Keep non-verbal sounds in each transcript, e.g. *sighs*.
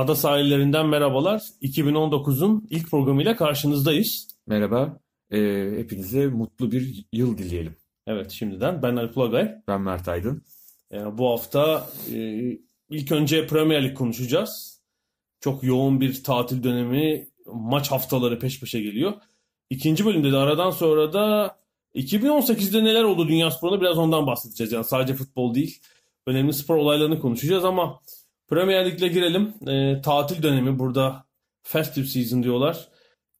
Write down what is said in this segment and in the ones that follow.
Ada sahillerinden merhabalar. 2019'un ilk programıyla karşınızdayız. Merhaba. Ee, hepinize mutlu bir yıl dileyelim. Evet şimdiden ben Alp Ulagay. Ben Mert Aydın. Ee, bu hafta e, ilk önce Premier Lig konuşacağız. Çok yoğun bir tatil dönemi, maç haftaları peş peşe geliyor. İkinci bölümde de aradan sonra da 2018'de neler oldu Dünya Sporu'nda biraz ondan bahsedeceğiz. Yani sadece futbol değil, önemli spor olaylarını konuşacağız ama Premier Lig'le girelim. E, tatil dönemi burada festive season diyorlar.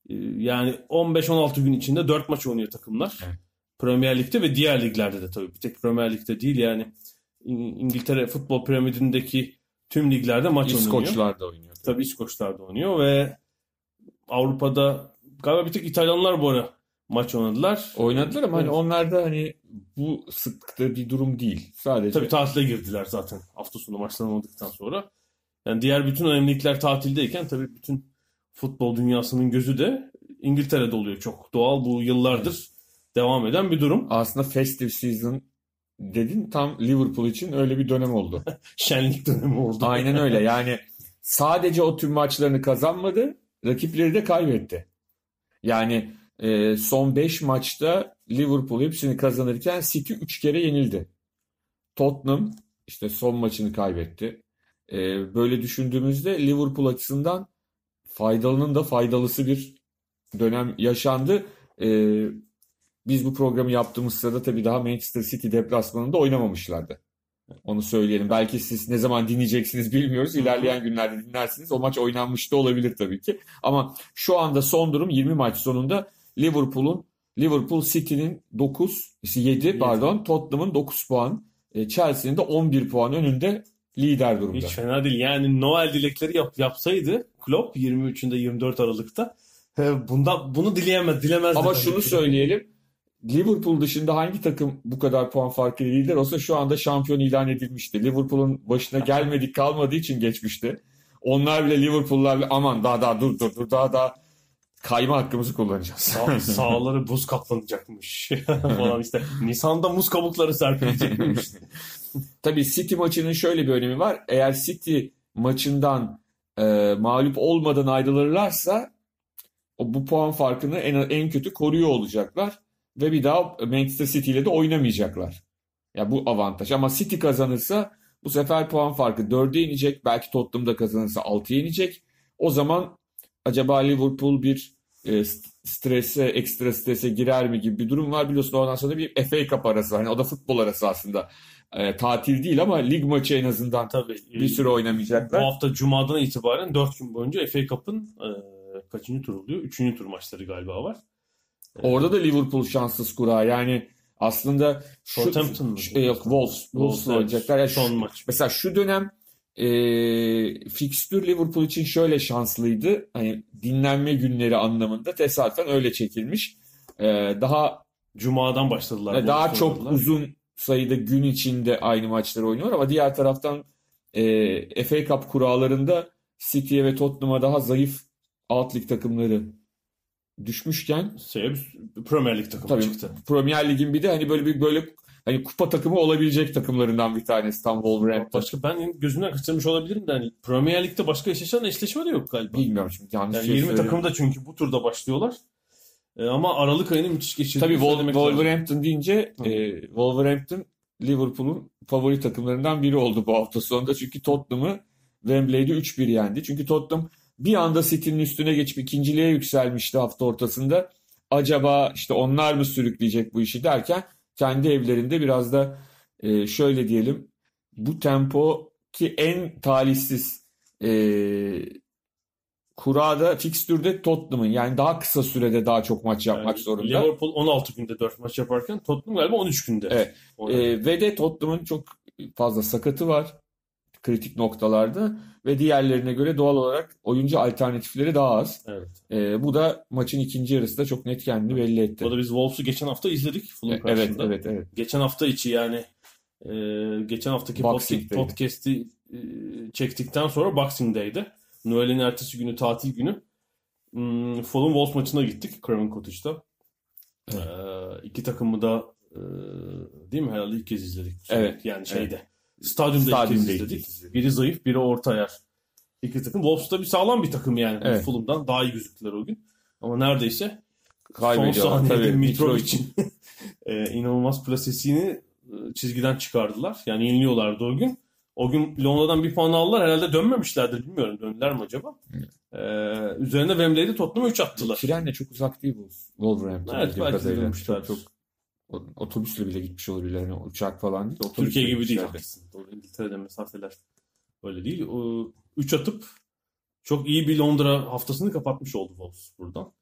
E, yani 15-16 gün içinde 4 maç oynuyor takımlar. Evet. Premier Lig'de ve diğer liglerde de tabii. Bir tek Premier Lig'de değil yani İng- İngiltere futbol piramidindeki tüm liglerde maç oynanıyor. İskoçlar da oynuyor. Tabii İskoçlar da oynuyor ve Avrupa'da galiba bir tek İtalyanlar bu ara maç oynadılar. Oynadılar ama hani Evet. onlarda hani bu sıklıkta bir durum değil. Sadece Tabii tatile girdiler zaten hafta sonu maçlar olmadıktan sonra. Yani diğer bütün önemli ligler tatildeyken tabii bütün futbol dünyasının gözü de İngiltere'de oluyor. Çok doğal bu yıllardır devam eden bir durum. aslında festive season dedin tam Liverpool için öyle bir dönem oldu. *laughs* Şenlik dönemi oldu. Aynen öyle. Yani sadece o tüm maçlarını kazanmadı, rakipleri de kaybetti. Yani e, son 5 maçta Liverpool hepsini kazanırken City 3 kere yenildi. Tottenham işte son maçını kaybetti. E, böyle düşündüğümüzde Liverpool açısından faydalının da faydalısı bir dönem yaşandı. E, biz bu programı yaptığımız sırada tabii daha Manchester City deplasmanında oynamamışlardı. Onu söyleyelim. Belki siz ne zaman dinleyeceksiniz bilmiyoruz. İlerleyen günlerde dinlersiniz. O maç oynanmış da olabilir tabii ki. Ama şu anda son durum 20 maç sonunda Liverpool'un Liverpool City'nin 9, 7 pardon, Tottenham'ın 9 puan, e, Chelsea'nin de 11 puan önünde lider durumda. Hiç fena değil. Yani Noel dilekleri yap, yapsaydı Klopp 23'ünde 24 Aralık'ta e, bunda bunu dileyemez, dilemezdi Ama şunu ki. söyleyelim. Liverpool dışında hangi takım bu kadar puan farkıyla lider olsa şu anda şampiyon ilan edilmişti. Liverpool'un başına gelmedik kalmadığı için geçmişti. Onlar bile Liverpool'lar aman daha daha dur dur dur daha daha kayma hakkımızı kullanacağız. Sağ, sağları buz kaplanacakmış *laughs* falan işte. Nisan'da muz kabukları serpilecekmiş. *laughs* Tabii City maçının şöyle bir önemi var. Eğer City maçından e, mağlup olmadan ayrılırlarsa o bu puan farkını en, en kötü koruyor olacaklar ve bir daha Manchester City ile de oynamayacaklar. Ya bu avantaj. Ama City kazanırsa bu sefer puan farkı 4'e inecek. Belki Tottenham da kazanırsa 6'ya inecek. O zaman acaba Liverpool bir e, st- strese, ekstra strese girer mi gibi bir durum var. Biliyorsun ondan sonra bir FA Cup arası var. Yani o da futbol arası aslında. E, tatil değil ama lig maçı en azından Tabii. bir süre Bu oynamayacaklar. hafta Cuma'dan itibaren 4 gün boyunca FA Cup'ın e, kaçıncı tur oluyor? Üçüncü tur maçları galiba var. Orada da Liverpool şanssız kura. Yani aslında şu, Southampton mı? şu- e, yok Wolves, Wolves'la oynayacaklar. Yani Son şu- maç. Mesela şu dönem e, fikstür Liverpool için şöyle şanslıydı. Hani dinlenme günleri anlamında tesadüfen öyle çekilmiş. E, daha Cuma'dan başladılar. daha çok oynadılar. uzun sayıda gün içinde aynı maçları oynuyor ama diğer taraftan e, FA Cup kurallarında City'ye ve Tottenham'a daha zayıf alt lig takımları düşmüşken Şey, Premier Lig takımı Tabii çıktı. Premier Lig'in bir de hani böyle bir böyle hani kupa takımı olabilecek takımlarından bir tanesi tam Wolverhampton. Başka ben gözümden kaçırmış olabilirim de hani Premier Lig'de başka eşleşen eşleşme de yok galiba. Bilmiyorum şimdi yanlış Yani şey 20 söyleyeyim. takım da çünkü bu turda başlıyorlar. E, ama Aralık ayını müthiş geçirdiğini Tabii Wol- söylemek lazım. Wolverhampton deyince Hı. e, Wolverhampton Liverpool'un favori takımlarından biri oldu bu hafta sonunda. Çünkü Tottenham'ı Wembley'de 3-1 yendi. Çünkü Tottenham bir anda City'nin üstüne geçip ikinciliğe yükselmişti hafta ortasında. Acaba işte onlar mı sürükleyecek bu işi derken kendi evlerinde biraz da e, şöyle diyelim bu tempo ki en talihsiz e, kurada fikstürde Tottenham'ın yani daha kısa sürede daha çok maç yapmak Yani zorunda. Liverpool 16 günde 4 maç yaparken Tottenham galiba 13 günde. Evet. Ee, ve de Tottenham'ın çok fazla sakatı var kritik noktalarda ve diğerlerine göre doğal olarak oyuncu alternatifleri daha az. evet. Ee, bu da maçın ikinci yarısında çok net kendini belli etti. Bu da biz Wolves'u geçen hafta izledik Fulham E, Evet, karşısında. evet, evet. Geçen hafta içi yani e, geçen haftaki Boxing podcast, podcast'i e, çektikten sonra Boxing Day'de. Noel'in ertesi günü tatil günü. Hmm, Fulham Wolves maçına gittik Craven Cottage'da. Evet. E, iki takımı da e, değil mi herhalde ilk kez izledik. Evet, Yani şeyde. Stadyumda, Stadyumda ilk ilk izledik. izledik. Biri zayıf, biri orta yer. İki takım. Wolves da bir sağlam bir takım yani. Evet. Fulham'dan daha iyi gözüktüler o gün. Ama neredeyse son saniyede Tabii, Mitrovic'in *laughs* e, inanılmaz plasesini çizgiden çıkardılar. Yani yeniliyorlardı o gün. O gün Londra'dan bir puan aldılar. Herhalde dönmemişlerdir. Bilmiyorum döndüler mi acaba? E, üzerine Wembley'de Tottenham'a 3 attılar. Tren de çok uzak değil bu Wolverhampton. Evet, belki dönmüşler. Çok, otobüsle bile gitmiş olabilirler. Yani uçak falan değil. otobüsle Türkiye gibi değil. haklısın. Doğru, İngiltere'de mesafeler öyle değil. 3 atıp çok iyi bir Londra haftasını kapatmış oldu Wolves buradan.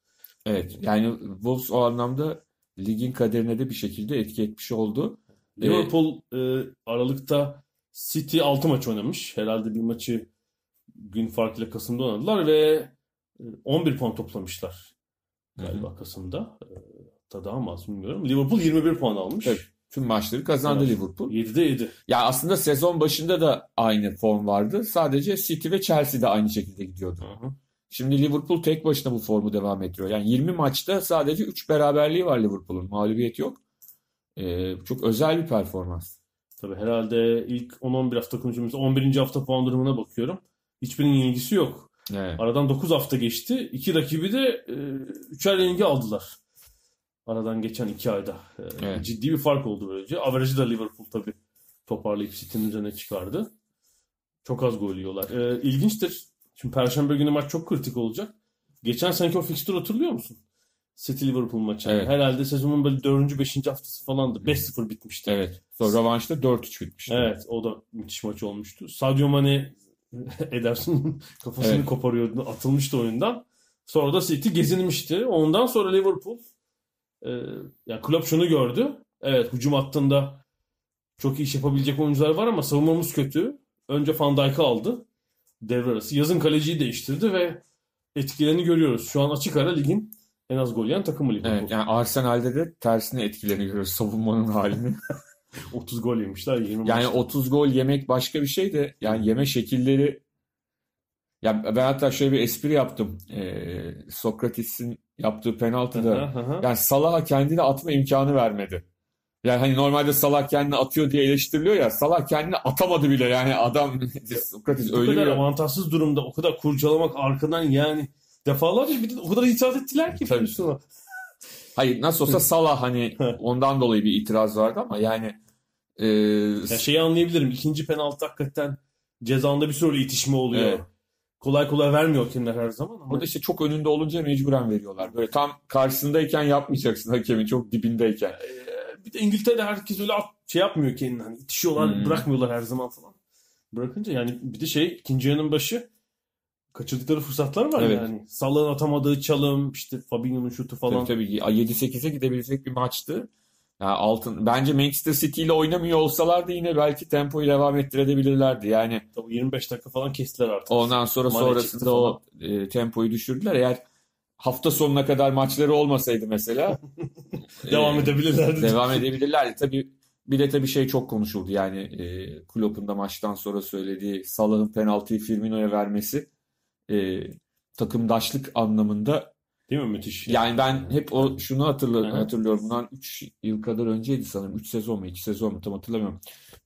Evet yani Wolves o anlamda ligin kaderine de bir şekilde etki etmiş oldu. Ee, Liverpool e, Aralık'ta City 6 maç oynamış. Herhalde bir maçı gün farkıyla Kasım'da oynadılar ve e, 11 puan toplamışlar galiba Kasım'da. Hatta daha mı az bilmiyorum. Liverpool 21 puan almış. Tabii. Tüm maçları kazandı Evet. Liverpool. 7'de 7. Ya aslında sezon başında da aynı form vardı. Sadece City ve Chelsea de aynı şekilde gidiyordu. Şimdi Liverpool tek başına bu formu devam ettiriyor. Yani 20 maçta sadece 3 beraberliği var Liverpool'un. Mağlubiyet yok. Ee, çok özel bir performans. Tabii herhalde ilk 10-11 hafta konuşuyoruz. 11. hafta puan durumuna bakıyorum. Hiçbirinin yenilgisi yok. Evet. Aradan 9 hafta geçti. İki rakibi de e, üçer yenilgi aldılar. Aradan geçen iki ayda. E, Evet. Ciddi bir fark oldu böylece. Averajı da Liverpool tabii toparlayıp City'nin üzerine çıkardı. Çok az gol yiyorlar. E, ilginçtir. Şimdi Perşembe günü maç çok kritik olacak. Geçen seneki o fikstürü hatırlıyor musun? City Liverpool maçı. Evet. Herhalde sezonun böyle 4. 5. haftası falandı. 5-0 bitmişti. Evet. Sonra rövanşta 4-3 bitmişti. Evet o da müthiş maç olmuştu. Sadio Mane *laughs* Ederson'un kafasını Evet. koparıyordu. Atılmıştı oyundan. Sonra da City gezinmişti. Ondan sonra Liverpool e, yani Klopp şunu gördü. Evet hücum hattında çok iyi iş yapabilecek oyuncular var ama savunmamız kötü. Önce Van Dijk'ı aldı. Devre arası. Yazın kaleciyi değiştirdi ve etkilerini görüyoruz. Şu an açık ara ligin en az gol yiyen takımı Liverpool. Evet, yani Arsenal'de de tersine etkilerini görüyoruz savunmanın halini. *laughs* *laughs* 30 gol yemişler 20 Yani maçta. 30 gol yemek başka bir şey de yani yeme şekilleri ya ben hatta şöyle bir espri yaptım. Ee, Sokrates'in yaptığı penaltıda yani Salah'a kendini atma imkanı vermedi. Yani hani normalde Salah kendini atıyor diye eleştiriliyor ya Salah kendini atamadı bile yani adam *laughs* Sokrates öyle kadar bir avantajsız durumda o kadar kurcalamak arkadan yani defalarca bir de o kadar itiraz ettiler ki Tabii. Ferguson'a. hayır nasıl olsa Salah hani ondan dolayı bir itiraz vardı ama yani e, Ya şeyi anlayabilirim. İkinci penaltı hakikaten cezanda bir sürü itişme oluyor. Evet. Kolay kolay vermiyor hakemler her zaman ama Burada işte çok önünde olunca mecburen veriyorlar. Böyle tam karşısındayken yapmayacaksın hakemin çok dibindeyken. Ee, bir de İngiltere'de herkes öyle at- şey yapmıyor kendini. Hani itişiyorlar, Hmm. bırakmıyorlar her zaman falan. Bırakınca yani bir de şey ikinci yarının başı kaçırdıkları fırsatlar var Evet. yani. Salah'ın atamadığı çalım, işte Fabinho'nun şutu falan. Tabii tabii 7-8'e gidebilecek bir maçtı. Yani altın bence Manchester City ile oynamıyor olsalardı yine belki tempoyu devam ettirebilirlerdi. Yani Tabii 25 dakika falan kestiler artık. ondan sonra Mane sonrasında o e, tempoyu düşürdüler. Eğer hafta sonuna kadar maçları olmasaydı mesela *laughs* Devam e, edebilirlerdi. devam edebilirlerdi. Tabii bir de tabii şey çok konuşuldu yani e, Klopp'un da maçtan sonra söylediği Salah'ın penaltıyı Firmino'ya vermesi e, takımdaşlık anlamında Değil mi? Müthiş. yani ben hep o şunu hatırlıyorum, Hı hı. hatırlıyorum. Bundan 3 yıl kadar önceydi sanırım. 3 sezon mu 2 sezon mu tam hatırlamıyorum.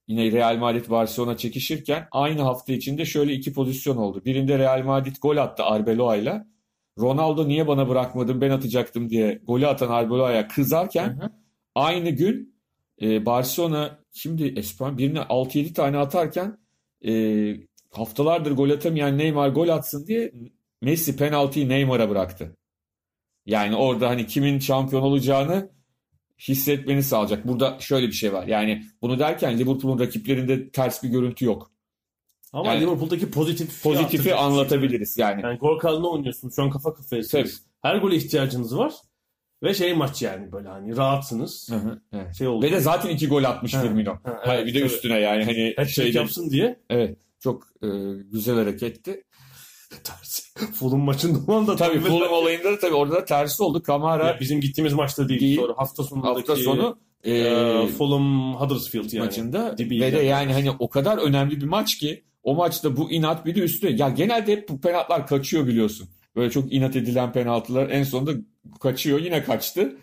Yine Real Madrid Barcelona çekişirken aynı hafta içinde şöyle iki pozisyon oldu. Birinde Real Madrid gol attı Arbeloa'yla. Ronaldo niye bana bırakmadın ben atacaktım diye golü atan Arbeloa'ya kızarken Hı hı. aynı gün e, Barcelona şimdi Espanya birine 6-7 tane atarken e, haftalardır gol atamayan Neymar gol atsın diye Messi penaltıyı Neymar'a bıraktı. Yani orada hani kimin şampiyon olacağını hissetmeni sağlayacak. Burada şöyle bir şey var. Yani bunu derken Liverpool'un rakiplerinde ters bir görüntü yok. Ama Yani- Liverpool'daki pozitif pozitifi anlatabiliriz yani. Yani gol kralına oynuyorsunuz. Şu an kafa kafayasınız. Her gole ihtiyacınız var. Ve şey maç yani böyle hani rahatsınız. Hı hı, evet. Şey oldu. Ve de zaten iki gol atmış Firmino. ha, evet, bir de tabii. üstüne yani hani Hat-trick şeyde, yapsın diye. evet çok e, güzel hareketti. Tersi. *laughs* Fulham maçında olan da Tabii Fulham olayında da tabii orada da tersi oldu. Kamara Ya bizim gittiğimiz maçta değil. Değil. Sonra hafta sonundaki hafta sonu e, e, Fulham Huddersfield yani. maçında Dibi ve de yani. hani o kadar önemli bir maç ki o maçta bu inat bir de üstüne ya genelde hep bu penaltılar kaçıyor biliyorsun. Böyle çok inat edilen penaltılar en sonunda kaçıyor yine kaçtı.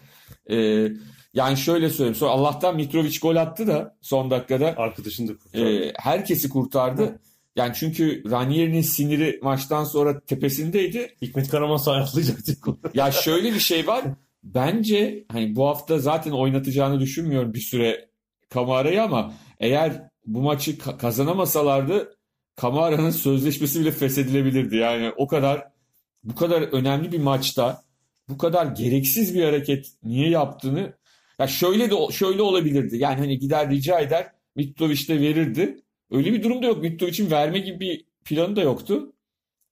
E, yani şöyle söyleyeyim sonra Allah'tan Mitrovic gol attı da son dakikada Arkadaşını da kurtardı. e, herkesi kurtardı. Yani çünkü Ranieri'nin siniri maçtan sonra tepesindeydi. Hikmet Karaman sayatlayacaktı. Ya şöyle bir şey var. Bence hani bu hafta zaten oynatacağını düşünmüyorum bir süre Kamara'yı ama eğer bu maçı ka- kazanamasalardı Kamara'nın sözleşmesi bile feshedilebilirdi. Yani o kadar bu kadar önemli bir maçta bu kadar gereksiz bir hareket niye yaptığını ya şöyle de şöyle olabilirdi. Yani hani gider rica eder Mitrovic de verirdi. Öyle bir durum da yok. Mitrovic'in verme gibi bir planı da yoktu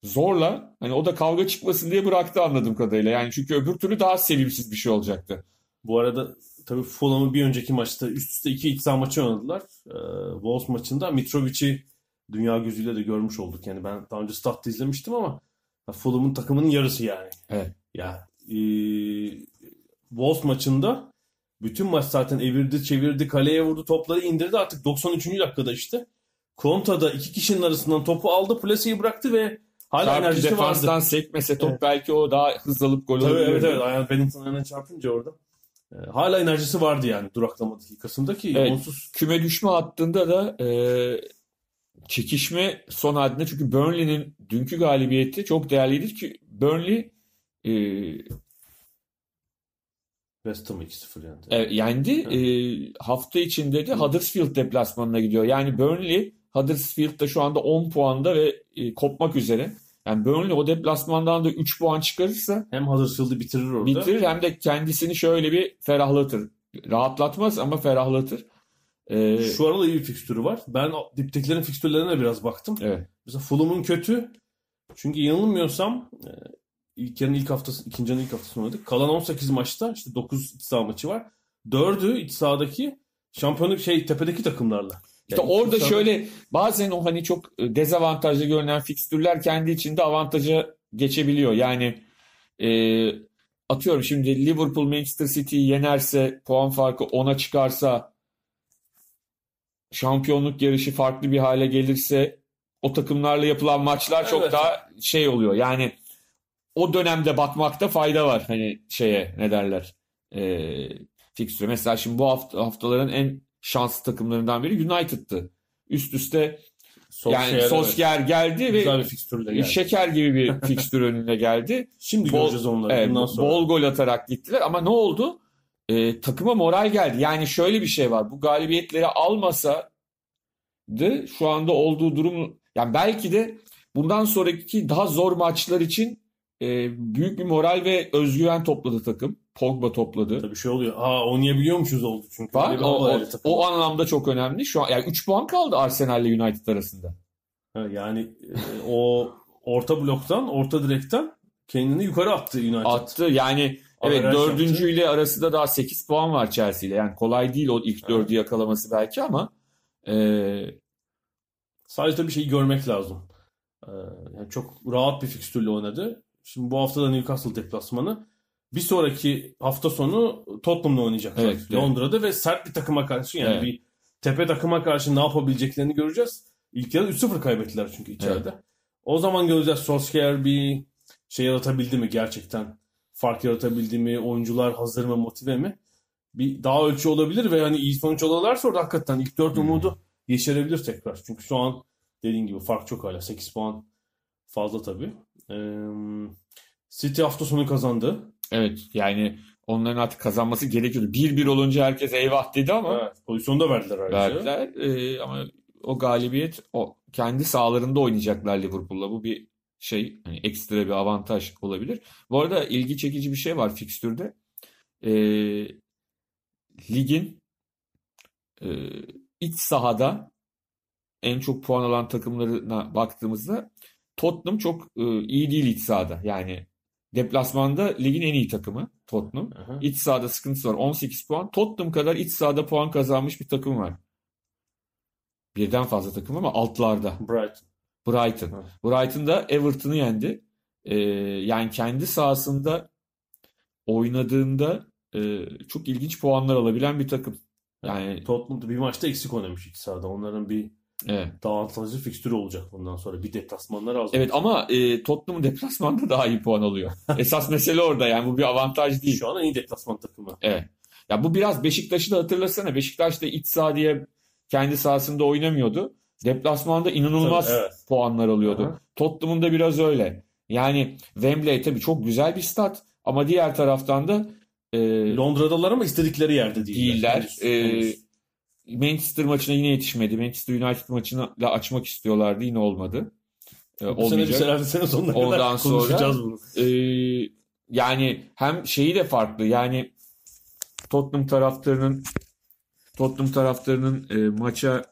zorla hani o da kavga çıkmasın diye bıraktı anladığım kadarıyla. Yani çünkü öbür türlü daha sevimsiz bir şey olacaktı. Bu arada tabii Fulham'ın bir önceki maçta üst üste iki iç maçı oynadılar. Ee, Wolves maçında Mitrovic'i dünya gözüyle de görmüş olduk. Yani ben daha önce statta izlemiştim ama Fulham'ın takımının yarısı yani. Evet. Ya e, Wolves maçında bütün maç zaten evirdi, çevirdi, kaleye vurdu, topları indirdi. Artık 93. dakikada işte. Konta'da iki kişinin arasından topu aldı, plaseyi bıraktı ve hala Belki enerjisi vardı. defanstan sekmese top Evet. belki o daha hızlı alıp gol Tabii olabilirdi. evet evet ayağın Bennington ayağına çarpınca orada. Ee, hala enerjisi vardı yani duraklama dakikasında ki Evet. onsuz Küme düşme hattında da e, çekişme son halinde çünkü Burnley'nin dünkü galibiyeti çok değerliydi ki Burnley e, West Ham 2-0 yendi. e, yendi. E, hafta içinde de Huddersfield deplasmanına gidiyor. Yani Burnley Huddersfield'da şu anda 10 puanda ve e, kopmak üzere. Yani Burnley o deplasmandan da 3 puan çıkarırsa Hem Huddersfield'ı bitirir orada. bitirir hem de kendisini şöyle bir ferahlatır. Rahatlatmaz ama ferahlatır. E, Şu arada iyi bir fikstürü var. Ben diptekilerin fikstürlerine biraz baktım. evet. Mesela Fulham'ın kötü. Çünkü yanılmıyorsam e, ilk yarının ilk haftası, ikinci yarının ilk haftasını oynadık. Kalan 18 maçta işte 9 iç saha maçı var. 4'ü iç sahadaki şampiyonluk şey tepedeki takımlarla. İşte Yani orada sahada- şöyle bazen o hani çok dezavantajlı görünen fikstürler kendi içinde avantaja geçebiliyor. Yani e, atıyorum şimdi Liverpool Manchester City'yi yenerse puan farkı 10'a çıkarsa şampiyonluk yarışı farklı bir hale gelirse o takımlarla yapılan maçlar çok Evet. daha şey oluyor. Yani o dönemde bakmakta fayda var. Hani şeye ne derler e, fikstüre. Mesela şimdi bu hafta, haftaların en şanslı takımlarından biri United'tı. Üst üste Solskjaer, yani. Solskjaer geldi ve Güzel bir fikstürle geldi. şeker gibi bir fikstür önüne geldi. *laughs* Şimdi Bol- göreceğiz onları Evet, bundan sonra. bol gol atarak gittiler ama ne oldu? Ee, takıma moral geldi. Yani şöyle bir şey var. Bu galibiyetleri almasa da şu anda olduğu durum yani belki de bundan sonraki daha zor maçlar için e, büyük bir moral ve özgüven topladı takım. Pogba topladı. Tabii şey oluyor. Aa oynayabiliyormuşuz oldu çünkü. Öyle bir O, o, o anlamda çok önemli. Şu an yani 3 puan kaldı Arsenal ile United arasında. Ha, Yani e, o orta bloktan, orta direkten kendini yukarı attı United. Attı. Yani evet Averaj dördüncü ile arasında daha 8 puan var Chelsea ile. Yani kolay değil o ilk dördü yakalaması belki ama e, Sadece bir şeyi görmek lazım. Ee, yani çok rahat bir fikstürle oynadı. Şimdi bu hafta da Newcastle deplasmanı. Bir sonraki hafta sonu Tottenham'la oynayacaklar Evet, evet. Londra'da ve sert bir takıma karşı yani Evet. bir tepe takıma karşı ne yapabileceklerini göreceğiz. İlk yarı 3-0 kaybettiler çünkü içeride. O zaman göreceğiz Solskjaer bir şey yaratabildi mi gerçekten? Fark yaratabildi mi? Oyuncular hazır mı, motive mi? Bir daha ölçü olabilir ve hani iyi sonuç alırlarsa orada hakikaten ilk dört Hmm. umudu yeşerebilir tekrar. Çünkü şu an dediğin gibi fark çok hala. 8 puan fazla tabii. Ee, City hafta sonu kazandı. Evet yani onların artık kazanması gerekiyordu. 1-1 olunca herkes eyvah dedi ama Evet, pozisyonu da verdiler ayrıca. verdiler. E, ama o galibiyet o kendi sahalarında oynayacaklar Liverpool'la. Bu bir şey hani ekstra bir avantaj olabilir. Bu arada ilgi çekici bir şey var fikstürde. E, ligin e, iç sahada en çok puan alan takımlarına baktığımızda Tottenham çok e, iyi değil iç sahada. Yani deplasmanda ligin en iyi takımı Tottenham. Aha. İç sahada sıkıntısı var. 18 puan. Tottenham kadar iç sahada puan kazanmış bir takım var. Birden fazla takım ama altlarda. Brighton. Brighton. Evet. Brighton da Everton'ı yendi. Ee, yani kendi sahasında oynadığında e, çok ilginç puanlar alabilen bir takım. Yani Tottenham'da bir maçta eksik oynamış iç sahada. Onların bir evet. dağıtıcı fikstürü olacak bundan sonra. Bir deplasmanlar az. Evet ama e, Tottenham deplasmanda daha iyi puan alıyor. *laughs* Esas mesele orada yani bu bir avantaj değil. Şu an en iyi deplasman takımı. Evet. Ya bu biraz Beşiktaş'ı da hatırlasana. Beşiktaş da iç saha diye kendi sahasında oynamıyordu. Deplasmanda inanılmaz Tabii, evet. puanlar alıyordu. Aha. Tottenham'ın da biraz öyle. Yani Wembley tabii çok güzel bir stat ama diğer taraftan da e, Londra'dalar ama istedikleri yerde değiller. değiller. Henüz- E, henüz. Manchester maçına yine yetişmedi. Manchester United maçını açmak istiyorlardı. Yine olmadı. E, Bu sene biz olmayacak. herhalde sene sonuna Ondan kadar sonra- konuşacağız bunu. Ee, yani hem şeyi de farklı. Yani Tottenham taraftarının Tottenham taraftarının e, maça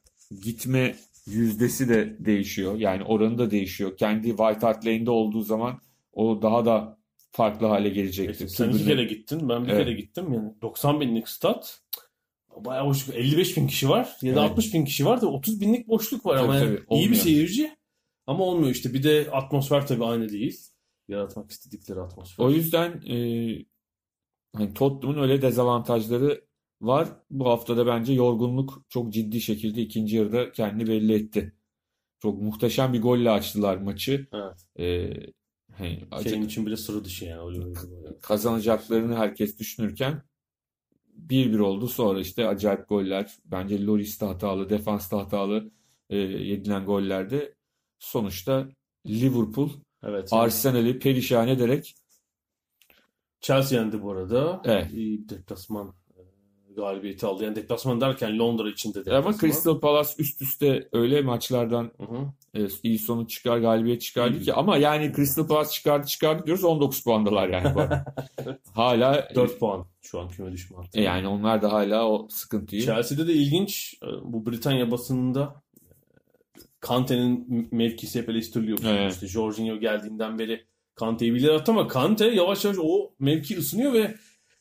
gitme yüzdesi de değişiyor. Yani oranı da değişiyor. Kendi White Hart Lane'de olduğu zaman o daha da farklı hale gelecektir. Sen iki kere gittin. Ben bir Evet. kere gittim. Yani 90 binlik stat. Bayağı boşluk. 55 bin kişi var. Ya da Evet. 60 bin kişi var da 30 binlik boşluk var Tabii, ama tabii, yani iyi olmuyor. bir seyirci. Ama olmuyor işte. Bir de atmosfer tabii aynı değil. Yaratmak istedikleri atmosfer. O yüzden e, hani Tottenham'ın öyle dezavantajları var. Bu haftada bence yorgunluk çok ciddi şekilde ikinci yarıda kendini belli etti. Çok muhteşem bir golle açtılar maçı. Evet. E, hani Senin için bile sıra dışı yani. Öyle kazanacaklarını herkes düşünürken 1-1 oldu. Sonra işte acayip goller. Bence Lloris de hatalı, defans da hatalı e, yedilen gollerde. Sonuçta Liverpool Evet. Arsenal'i perişan ederek Chelsea yendi bu arada. Evet. Deplasman galibiyeti aldı. Yani deplasman derken Londra içinde ama deplasman. Crystal Palace üst üste öyle maçlardan Hı hı. e, iyi sonuç çıkar, galibiyet çıkardı İyi. ki ama yani Crystal Palace çıkardı çıkardı diyoruz 19 puandalar yani arada. *laughs* Hala 4 puan şu an küme düşme hattı. e, yani onlar da hala o sıkıntıyı Chelsea'de de ilginç e, bu Britanya basınında e, Kante'nin mevkisi hep eleştiriliyor. Evet. İşte Jorginho geldiğinden beri Kante'yi bilir ama Kante yavaş yavaş o mevki ısınıyor ve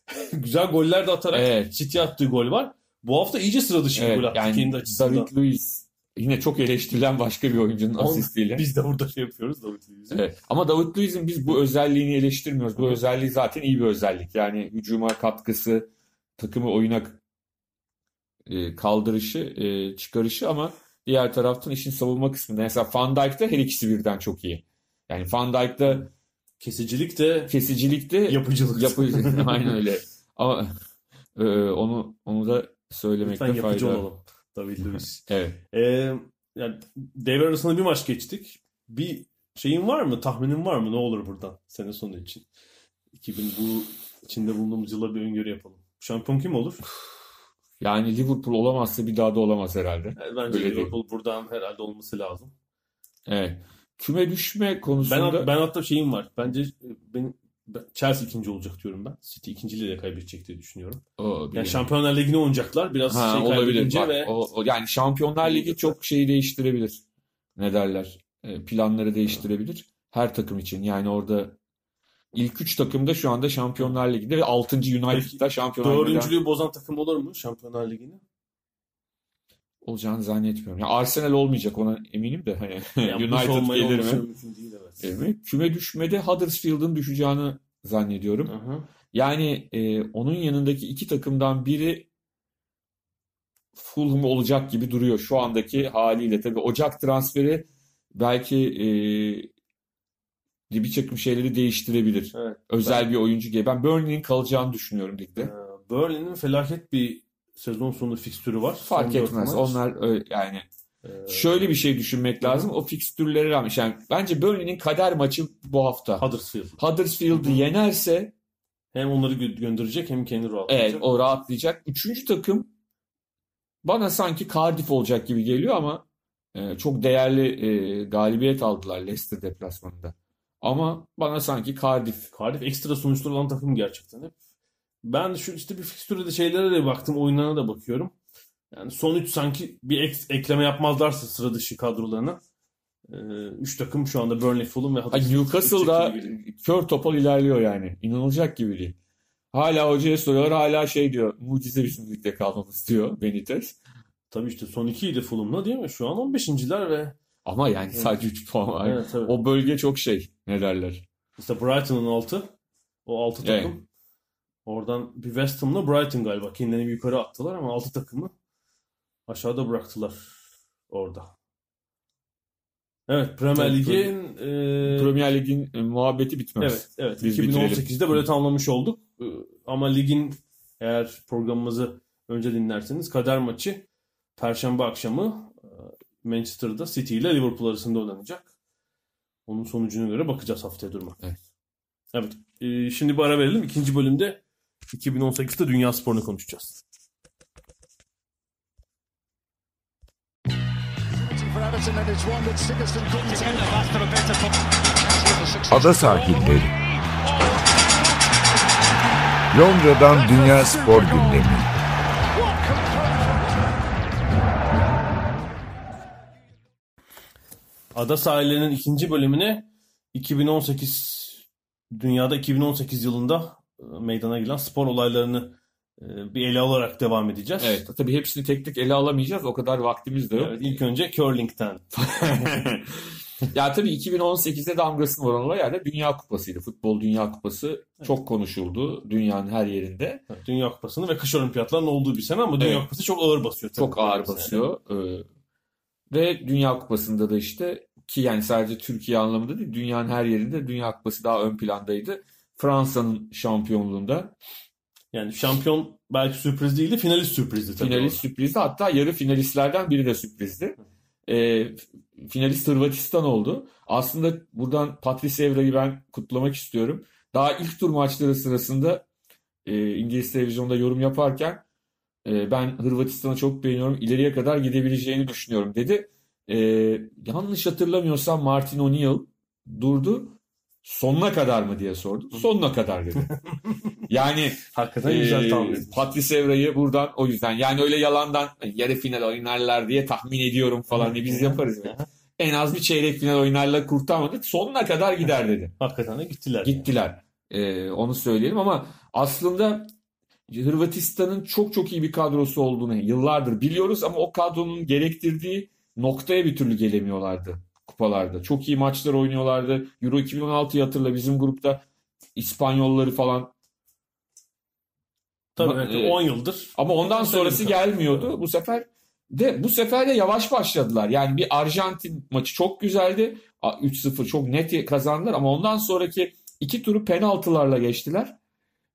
*laughs* güzel goller de atarak Evet. City attığı gol var. Bu hafta iyice sıra dışı bir Evet, gol attı yani kendi açısından. David Luiz yine çok eleştirilen başka bir oyuncunun On- asistiyle. Biz de burada şey yapıyoruz David Luiz'i. Evet. Ama David Luiz'in biz bu özelliğini eleştirmiyoruz. Bu özelliği zaten iyi bir özellik. Yani hücuma katkısı, takımı oyuna e, kaldırışı, e, çıkarışı ama diğer taraftan işin savunma kısmında. Mesela Van Dijk'ta her ikisi birden çok iyi. Yani Van Dijk'ta Kesicilik de kesicilikte yapıcılık. yapı *laughs* aynen öyle. Ama e, onu onu da söylemekte Lütfen yapıcı fayda olalım David Luiz. *laughs* Evet. Ee, yani devre arasında bir maç geçtik. Bir şeyin var mı? Tahminin var mı? Ne olur buradan sene sonu için? 2000 bu içinde bulunduğumuz yıla bir öngörü yapalım. Şampiyon kim olur? *sighs* Yani Liverpool olamazsa bir daha da olamaz herhalde. Yani bence Öyle Liverpool buradan herhalde olması lazım. Evet. Küme düşme Ben, konusunda ben hatta şeyim var. Bence e, benim ben- Chelsea ikinci olacak diyorum ben. City ikinciliği de kaybedecek diye düşünüyorum. o, Yani. Şampiyonlar Ligi'ne oynayacaklar. Biraz Ha, şey olabilir. kaybedince Bak, ve o, o- yani Şampiyonlar Ligi çok şeyi değiştirebilir. Ne derler? E, Planları değiştirebilir. Her takım için. Yani orada ilk üç takım da şu anda Şampiyonlar Ligi'de ve 6. United'da Şampiyonlar Ligi'de dördüncülüğü bozan takım olur mu Şampiyonlar Ligi'ne? Olacağını zannetmiyorum. Yani Arsenal olmayacak ona eminim de hani *laughs* United gelir mi? değil evet. Küme düşmede Huddersfield'ın düşeceğini zannediyorum. Hı. Yani e, onun yanındaki iki takımdan biri Fulham olacak gibi duruyor şu andaki haliyle. Tabii Ocak transferi belki e, bir takım şeyleri değiştirebilir. Evet. Özel bir oyuncu gibi. Ben Burnley'nin kalacağını düşünüyorum Ee, ligde. Burnley'nin felaket bir sezon sonu fikstürü var. Fark Son etmez. Onlar öyle- yani Ee, şöyle bir şey düşünmek lazım. O fikstürlere rağmen yani bence Burnley'nin kader maçı bu hafta. Huddersfield. Huddersfield'ı yenerse Hem onları gö- gönderecek hem kendi Evet, rahatlayacak. o rahatlayacak. Üçüncü takım bana sanki Cardiff olacak gibi geliyor ama e, çok değerli e, galibiyet aldılar Leicester deplasmanında. Ama bana sanki Cardiff Cardiff ekstra sonuçları olan takım gerçekten hep. Ben şu işte bir fikstüre de şeylere de baktım, oyunlarına da bakıyorum. Yani son 3 sanki bir ek- ekleme yapmazlarsa sıra dışı kadrolarına. 3 takım şu anda Burnley, Fulham ve Huddersfield. Newcastle'da kör topal ilerliyor yani. İnanılacak gibi değil. Hala hocaya soruyorlar. Hala şey diyor. Mucize bizim ligde kalmamız diyor Benitez. Tabii işte son 2'ydi Fulham'la değil mi? Şu an 15.ler ve Ama yani sadece 3 puan var. evet, tabii. O bölge çok şey. Ne derler? İşte Brighton'ın altı. O 6 Evet. Oradan bir West Ham'la Brighton galiba kendilerini yukarı attılar ama 6 takımı aşağıda bıraktılar orada. Evet Premier Lig'in e, Premier Lig'in e, muhabbeti bitmez. evet evet Biz 2018'de böyle tamamlamış olduk. E, Ama ligin eğer programımızı önce dinlerseniz kader maçı Perşembe akşamı e, Manchester'da City ile Liverpool arasında oynanacak. Onun sonucuna göre bakacağız haftaya duruma. Evet. Evet. e, şimdi bir ara verelim. İkinci bölümde 2018'de Dünya Sporu'nu konuşacağız. Ada sahilleri. Londra'dan Dünya Spor Gündemi. Ada sahillerinin ikinci bölümüne 2018 dünyada 2018 yılında meydana gelen spor olaylarını e, bir ele alarak devam edeceğiz. Evet, tabii hepsini tek tek ele alamayacağız. O kadar vaktimiz de yok. Evet, ilk önce curling'ten. *laughs* ya tabii 2018'de damgasını vuran olay yani Dünya Kupası'ydı. Futbol Dünya Kupası çok konuşuldu dünyanın her yerinde. Evet, Dünya Kupası'nın ve kış olimpiyatlarının olduğu bir sene ama Dünya Evet. Kupası çok ağır basıyor. tabii. Çok ağır basıyor. Ee, ve Dünya Kupası'nda da işte ki yani sadece Türkiye anlamında değil dünyanın her yerinde Dünya Kupası daha ön plandaydı. Fransa'nın şampiyonluğunda Yani şampiyon belki sürpriz değildi, finalist sürprizdi tabii. finalist sürprizdi. Hatta yarı finalistlerden biri de sürprizdi. Ee, finalist Hırvatistan oldu. Aslında buradan Patrice Evra'yı ben kutlamak istiyorum. Daha ilk tur maçları sırasında e, İngiliz televizyonda yorum yaparken e, ben Hırvatistan'ı çok beğeniyorum. İleriye kadar gidebileceğini düşünüyorum dedi. E, yanlış hatırlamıyorsam Martin O'Neill durdu. Sonuna kadar mı diye sordu. Sonuna kadar dedi. *laughs* Yani Hakikaten güzel ee, tahmin. Patrice Evra'yı buradan o yüzden yani öyle yalandan yarı final oynarlar diye tahmin ediyorum falan diye biz yaparız. ya. En az bir çeyrek final oynarlar kurtarmadık. Sonuna kadar gider dedi. Hakikaten de gittiler. yani. Gittiler. Ee, onu söyleyelim ama aslında Hırvatistan'ın çok çok iyi bir kadrosu olduğunu yıllardır biliyoruz ama o kadronun gerektirdiği noktaya bir türlü gelemiyorlardı kupalarda. Çok iyi maçlar oynuyorlardı. Euro 2016'yı hatırla bizim grupta İspanyolları falan Tabii Ama, evet, e, 10 yıldır. Ama ondan sonrası gelmiyordu. Bu sefer de bu sefer de yavaş başladılar. Yani bir Arjantin maçı çok güzeldi. A- 3-0 çok net kazandılar ama ondan sonraki iki turu penaltılarla geçtiler.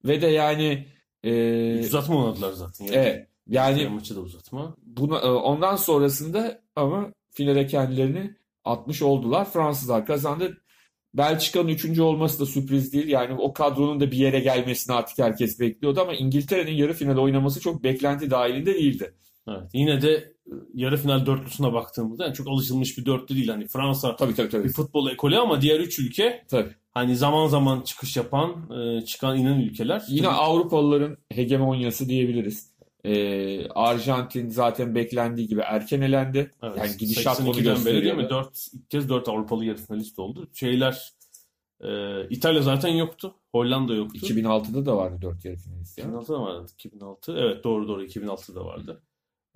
Ve de yani e, Uzatma oynadılar zaten. Yani. evet, yani maçı da uzatma. buna, e, ondan sonrasında ama finale kendilerini atmış oldular. Fransızlar kazandı. Belçika'nın üçüncü olması da sürpriz değil. Yani o kadronun da bir yere gelmesini artık herkes bekliyordu ama İngiltere'nin yarı final oynaması çok beklenti dahilinde değildi. Evet. Yine de e, yarı final dörtlüsüne baktığımızda yani çok alışılmış bir dörtlü değil. Hani Fransa Tabii tabii tabii. bir futbol ekolü ama diğer üç ülke Tabii. hani zaman zaman çıkış yapan, e, çıkan inen ülkeler. Yine Tabii- Avrupalıların hegemonyası diyebiliriz. Ee, Arjantin zaten beklendiği gibi erken elendi. Evet, Yani gidişat bunu 82'den beri değil mi? gösteriyor. 4, ilk kez 4 Avrupalı yarı finalist oldu. Şeyler e, İtalya zaten yoktu. Hollanda yoktu. 2006'da da vardı 4 yarı finalist. ya. 2006'da vardı. 2006. Evet doğru doğru 2006'da vardı.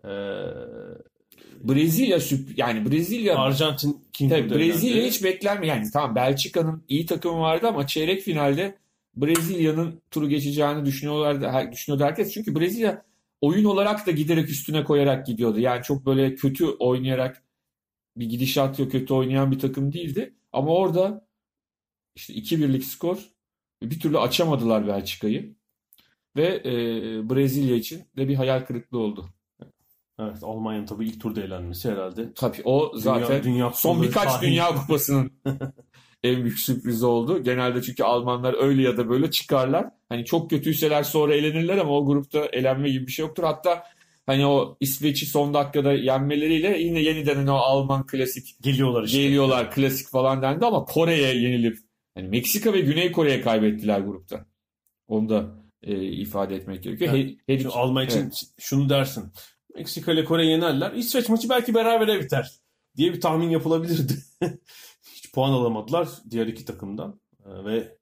E, Brezilya sürp- yani Brezilya Arjantin King tabii Brezilya hiç beklenmiyor. Yani tamam Belçika'nın iyi takımı vardı ama çeyrek finalde Brezilya'nın turu geçeceğini düşünüyorlardı. Düşünüyordu herkes. Çünkü Brezilya oyun olarak da giderek üstüne koyarak gidiyordu. Yani çok böyle kötü oynayarak bir gidişat yok kötü oynayan bir takım değildi. Ama orada işte 2-1'lik skor bir türlü açamadılar Belçika'yı. Ve e, Brezilya için de bir hayal kırıklığı oldu. Evet Almanya'nın tabii ilk turda elenmesi herhalde. Tabii o zaten Dünya, dünya son birkaç tarihinde- Dünya Kupası'nın *laughs* en büyük sürprizi oldu. Genelde çünkü Almanlar öyle ya da böyle çıkarlar. Hani çok kötüyseler sonra elenirler ama o grupta elenme gibi bir şey yoktur. Hatta hani o İsveç'i son dakikada yenmeleriyle yine yeniden hani o Alman klasik geliyorlar işte. geliyorlar klasik falan dendi ama Kore'ye yenilip hani Meksika ve Güney Kore'ye kaybettiler grupta. Onu da e, ifade etmek gerekiyor. He- her Alman için Evet. şunu dersin. Meksika ile Kore yenerler. İsveç maçı belki berabere biter diye bir tahmin yapılabilirdi. *laughs* Puan alamadılar diğer iki takımdan. Ee, ve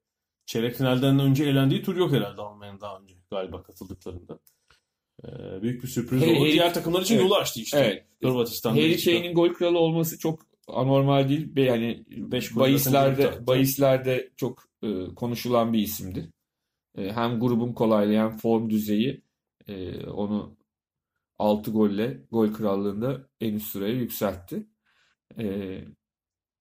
çeyrek finalden önce elendiği tur yok herhalde Almanya'nın daha önce galiba katıldıklarında. Ee, büyük bir sürpriz Harry- oldu. Harry- diğer takımlar için Evet. yolu açtı işte. Evet. Harry. Kane'in gol kralı olması çok anormal değil. Yani Beş bahislerde bahislerde çok e, konuşulan bir isimdi. E, hem grubun kolaylığı hem form düzeyi e, onu 6 golle gol krallığında en üst sıraya yükseltti. E,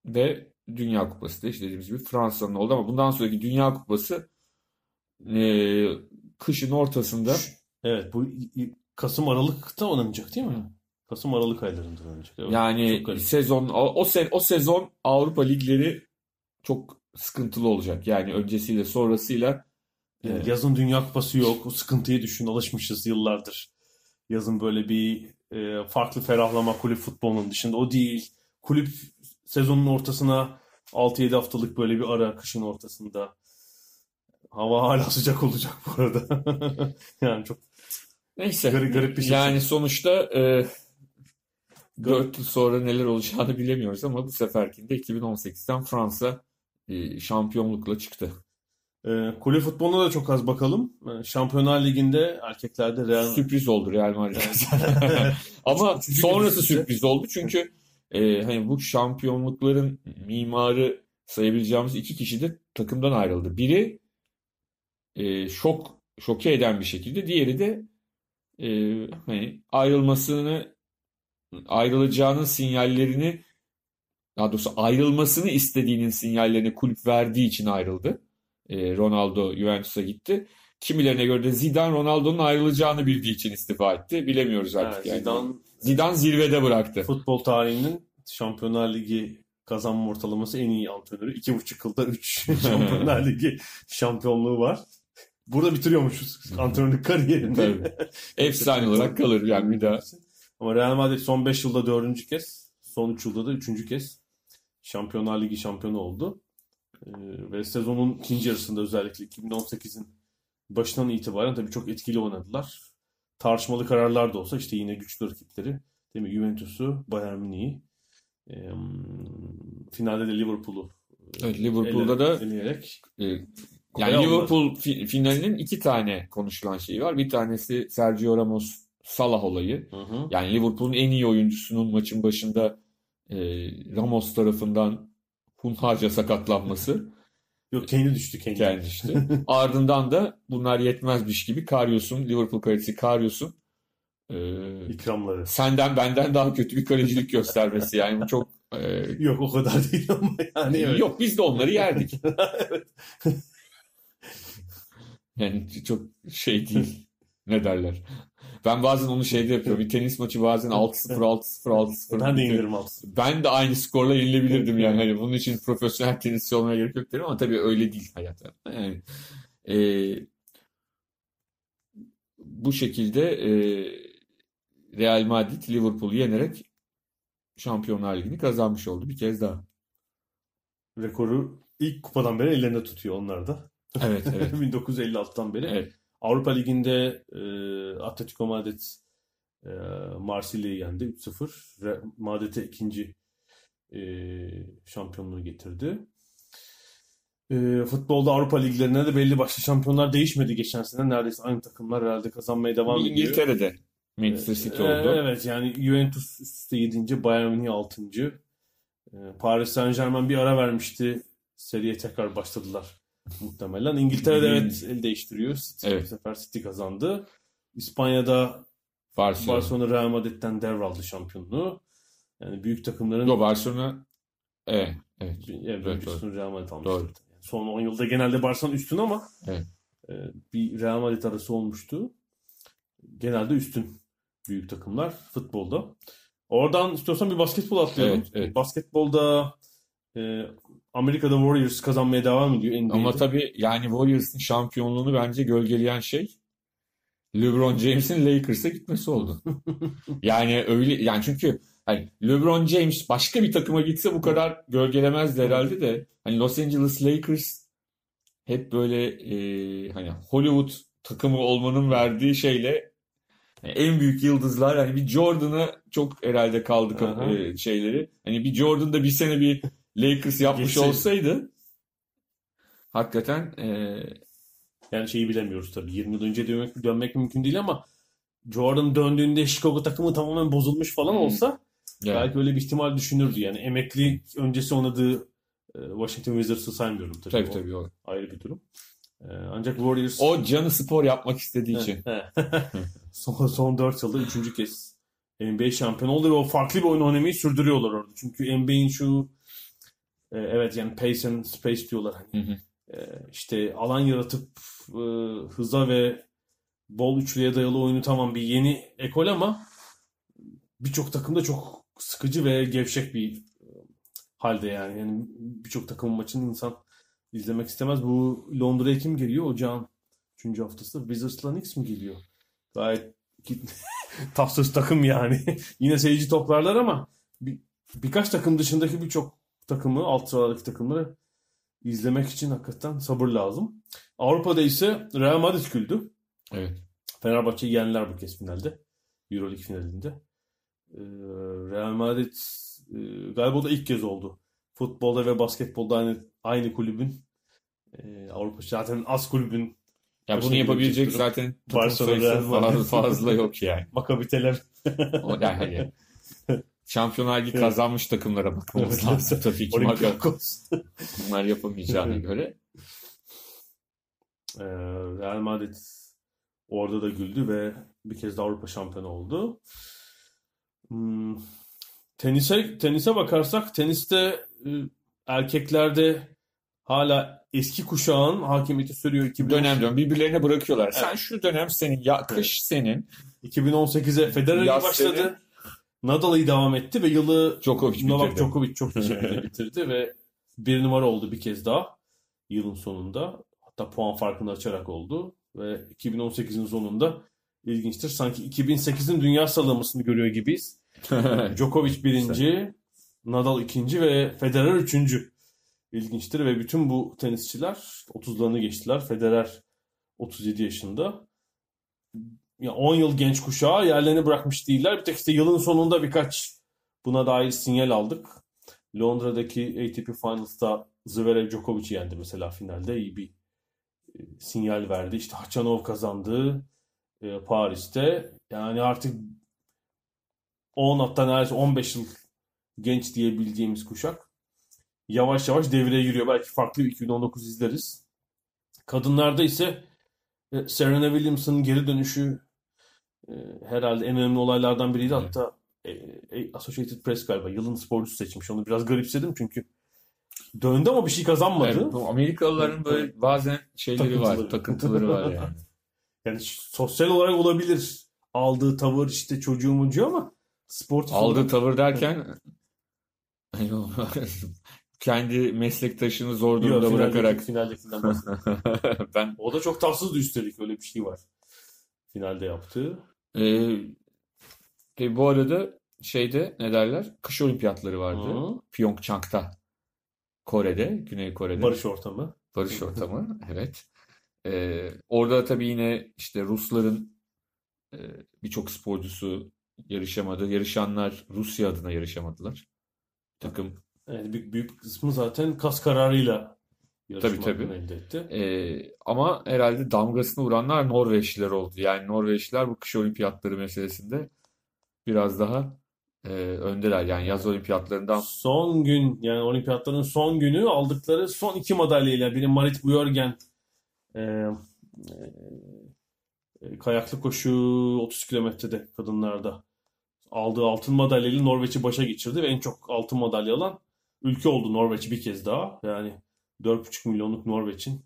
ve Dünya Kupası da işte dediğimiz gibi Fransa'nın oldu ama bundan sonraki Dünya Kupası e, kışın ortasında Evet bu Kasım Aralık'ta oynanacak değil mi? Kasım Aralık aylarında oynanacak. Evet, Yani sezon o, o, se- o sezon Avrupa ligleri çok sıkıntılı olacak. Yani öncesiyle sonrasıyla Yani Evet. yazın Dünya Kupası yok. O sıkıntıyı düşün. Alışmışız yıllardır. Yazın böyle bir e, farklı ferahlama kulüp futbolunun dışında. O değil. Kulüp sezonun ortasına 6-7 haftalık böyle bir ara kışın ortasında. Hava hala sıcak olacak bu arada. *laughs* Yani çok neyse Garip- garip bir şey. yani sonuçta e, 4 yıl sonra neler olacağını bilemiyoruz ama bu seferkinde 2018'den Fransa e, şampiyonlukla çıktı. e, kulüp futboluna da çok az bakalım. E, Şampiyonlar Ligi'nde erkeklerde Real Sürpriz oldu Real Madrid. *laughs* *laughs* Ama sonrası sürpriz oldu çünkü e, hani bu şampiyonlukların mimarı sayabileceğimiz iki kişi de takımdan ayrıldı. Biri e, şok şoke eden bir şekilde, diğeri de e, hani ayrılmasını ayrılacağının sinyallerini daha doğrusu ayrılmasını istediğinin sinyallerini kulüp verdiği için ayrıldı. E, Ronaldo Juventus'a gitti. Kimilerine göre de Zidane Ronaldo'nun ayrılacağını bildiği için istifa etti. Bilemiyoruz artık Evet, yani. Zidane Zidane zirvede bıraktı. futbol tarihinin Şampiyonlar Ligi kazanma ortalaması en iyi antrenörü. 2,5 yılda 3 *laughs* Şampiyonlar Ligi şampiyonluğu var. Burada bitiriyormuşuz antrenörlük kariyerini. Efsane olarak kalır yani bir daha. Ama Real Madrid son 5 yılda 4. kez, son 3 yılda da 3. kez Şampiyonlar Ligi şampiyonu oldu. Ee, ve sezonun ikinci yarısında özellikle 2018'in başından itibaren tabii çok etkili oynadılar. Tartışmalı kararlar da olsa işte yine güçlü rakipleri değil mi? Juventus'u, Bayern Münih'i, e, finalde de Liverpool'u Evet, Liverpool'da da eleyerek e, yani. Liverpool fi- finalinin iki tane konuşulan şeyi var. Bir tanesi Sergio Ramos Salah olayı. Hı hı. Yani Liverpool'un en iyi oyuncusunun maçın başında e, Ramos tarafından hunharca sakatlanması *laughs* Yok kendi düştü kendi. kendi işte. *laughs* Ardından da bunlar yetmezmiş gibi Karius'un Liverpool kalecisi Karius'un e, İkramları. senden benden daha kötü bir kalecilik göstermesi. Yani bu çok e, Yok o kadar *laughs* değil ama yani evet. yok biz de onları yerdik. *laughs* Evet. Yani çok şey değil. Ne derler? Ben bazen onu şeyde yapıyorum. Bir tenis maçı bazen 6-0, 6-0, 6-0. Ben de yenilirim aslında. Ben de aynı skorla yenilebilirdim yani. Hani bunun için profesyonel tenisçi olmaya gerek yok derim ama tabii öyle değil hayat. Yani, e, bu şekilde e, Real Madrid Liverpool'u yenerek Şampiyonlar Ligi'ni kazanmış oldu bir kez daha. Rekoru ilk kupadan beri ellerinde tutuyor onlar da. Evet, evet. *laughs* 1956'dan beri. evet. Avrupa Ligi'nde e, Atletico Madrid e, Marsilya'yı yendi 3-0. Re- Madrid'e ikinci e, şampiyonluğu getirdi. E, futbolda Avrupa liglerine de belli başlı şampiyonlar değişmedi geçen sene. Neredeyse aynı takımlar herhalde kazanmaya devam ediyor. İngiltere'de Manchester City Ee, oldu. Evet yani Juventus üst üste 7. Bayern Münih 6. Ee, Paris Saint-Germain bir ara vermişti. Seriye tekrar başladılar muhtemelen. İngiltere'de evet el değiştiriyor. City, Evet. Bu sefer City kazandı. İspanya'da Barcelona. Barcelona Real Madrid'den devraldı şampiyonluğu. Yani büyük takımların Yo, Barcelona evet, evet. yani Evet, büyük doğru. üstün Real Madrid almış. Doğru. son 10 yılda genelde Barcelona üstün ama Evet. e, bir Real Madrid arası olmuştu. Genelde üstün büyük takımlar futbolda. Oradan istiyorsan bir basketbol atlayalım. Evet, evet. Basketbolda e, Amerika'da Warriors kazanmaya devam ediyor NBA'de. Ama tabii yani Warriors'ın şampiyonluğunu bence gölgeleyen şey LeBron James'in Lakers'a gitmesi oldu. *laughs* Yani öyle yani çünkü hani LeBron James başka bir takıma gitse bu kadar gölgelemezdi herhalde de hani Los Angeles Lakers hep böyle e, hani Hollywood takımı olmanın verdiği şeyle en büyük yıldızlar hani bir Jordan'a çok herhalde kaldı e, şeyleri. Hani bir Jordan da bir sene bir Lakers yapmış Geçseydi. olsaydı hakikaten e, Yani şeyi bilemiyoruz tabii. 20 yıl önce dönmek, dönmek mümkün değil ama Jordan döndüğünde Chicago takımı tamamen bozulmuş falan Hmm. olsa yani belki öyle bir ihtimal düşünürdü. Yani emekli öncesi oynadığı e, Washington Wizards'ı saymıyorum tabii. tabii O tabii o. Ayrı bir durum. E, Ancak Warriors O canı spor yapmak istediği için. *laughs* Son, son 4 yılda 3. kez NBA şampiyonu oldu ve o farklı bir oyun oynamayı sürdürüyorlar orada. Çünkü NBA'in şu e, evet yani pace and space diyorlar hani. Hı hı. E, işte alan yaratıp e, hıza ve bol üçlüye dayalı oyunu tamam bir yeni ekol ama birçok takımda çok sıkıcı ve gevşek bir e, halde yani. Yani birçok takımın maçını insan izlemek istemez. Bu Londra'ya kim geliyor? Ocağın 3. haftası. Wizards'la Knicks mi geliyor? Gayet *laughs* tatsız takım yani. *laughs* Yine seyirci toplarlar ama bir, birkaç takım dışındaki birçok takımı, alt sıralardaki takımları izlemek için hakikaten sabır lazım. Avrupa'da ise Real Madrid güldü. Evet. Fenerbahçe'yi yendiler bu kez finalde. Euroleague finalinde. Ee, Real Madrid e, galiba da ilk kez oldu. Futbolda ve basketbolda aynı aynı kulübün e, Avrupa zaten az kulübün Ya bunu yapabilecek zaten Barcelona, Madrid. fazla, yok yani. *laughs* Maccabi Tel Aviv. O yani Şampiyonlar Ligi Evet. kazanmış takımlara bakmamız lazım tabii ki. Olympiakos. bunlar yapamayacağına göre. Ee, Real Madrid orada da güldü ve bir kez de Avrupa şampiyonu oldu. Hmm, tenise tenise bakarsak teniste e, erkeklerde hala eski kuşağın hakimiyeti sürüyor. 2010 Dönem dönem birbirlerine bırakıyorlar. Sen Evet. şu dönem senin, ya kış senin, 2018'e Federer başladı. senin. Nadal'ı devam etti ve yılı Djokovic Novak. Djokovic çok şekilde *laughs* bitirdi ve bir numara oldu bir kez daha yılın sonunda. Hatta puan farkını açarak oldu ve 2018'in sonunda ilginçtir. Sanki 2008'in dünya sıralamasını görüyor gibiyiz. *laughs* Djokovic birinci, Nadal ikinci ve Federer üçüncü. İlginçtir ve bütün bu tenisçiler 30'larını geçtiler. Federer 37 yaşında. Ya 10 yıl genç kuşağı yerlerini bırakmış değiller. Bir tek işte yılın sonunda birkaç buna dair sinyal aldık. Londra'daki ATP Finals'ta Zverev Djokovic'i yendi mesela finalde iyi bir e, sinyal verdi. İşte Hachanov kazandı e, Paris'te. Yani artık 10 hatta neredeyse 15 yıl genç diyebildiğimiz kuşak yavaş yavaş devreye giriyor. Belki farklı bir 2019 izleriz. Kadınlarda ise e, Serena Williams'ın geri dönüşü e, herhalde en önemli olaylardan biriydi. Evet. Hatta e, e, Associated Press galiba yılın sporcusu seçmiş. Onu biraz garipsedim çünkü döndü ama bir şey kazanmadı. Evet, bu Amerikalıların böyle bazen şeyleri var, Takıntıları. takıntıları var yani. *laughs* Yani sosyal olarak olabilir. Aldığı tavır işte çocuğu mucuğu ama sportif Aldığı olarak- tavır derken *laughs* *laughs* kendi meslektaşını zor Yok, durumda finaldeki- bırakarak finaldekinden ben O da çok tatsızdı üstelik öyle bir şey var. Finalde yaptığı. Ee, bu arada şeyde ne derler? Kış olimpiyatları vardı. Hı. Pyeongchang'da. Kore'de, Güney Kore'de. Barış ortamı. Barış *laughs* ortamı, evet. Ee, orada tabii yine işte Rusların e, birçok sporcusu yarışamadı. Yarışanlar Rusya adına yarışamadılar. Takım Yani büyük, büyük kısmı zaten kas kararıyla yarışma Tabii, tabii. elde etti. Ee, ama herhalde damgasını vuranlar Norveçliler oldu. Yani Norveçliler bu kış olimpiyatları meselesinde biraz daha e, öndeler. Yani yaz olimpiyatlarından Son gün yani olimpiyatların son günü aldıkları son iki madalyayla biri Marit Bjørgen e, e, e, kayaklı koşu 30 kilometrede kadınlarda aldığı altın madalyayla Norveç'i başa geçirdi ve en çok altın madalya alan ülke oldu Norveç bir kez daha. Yani 4,5 milyonluk Norveç'in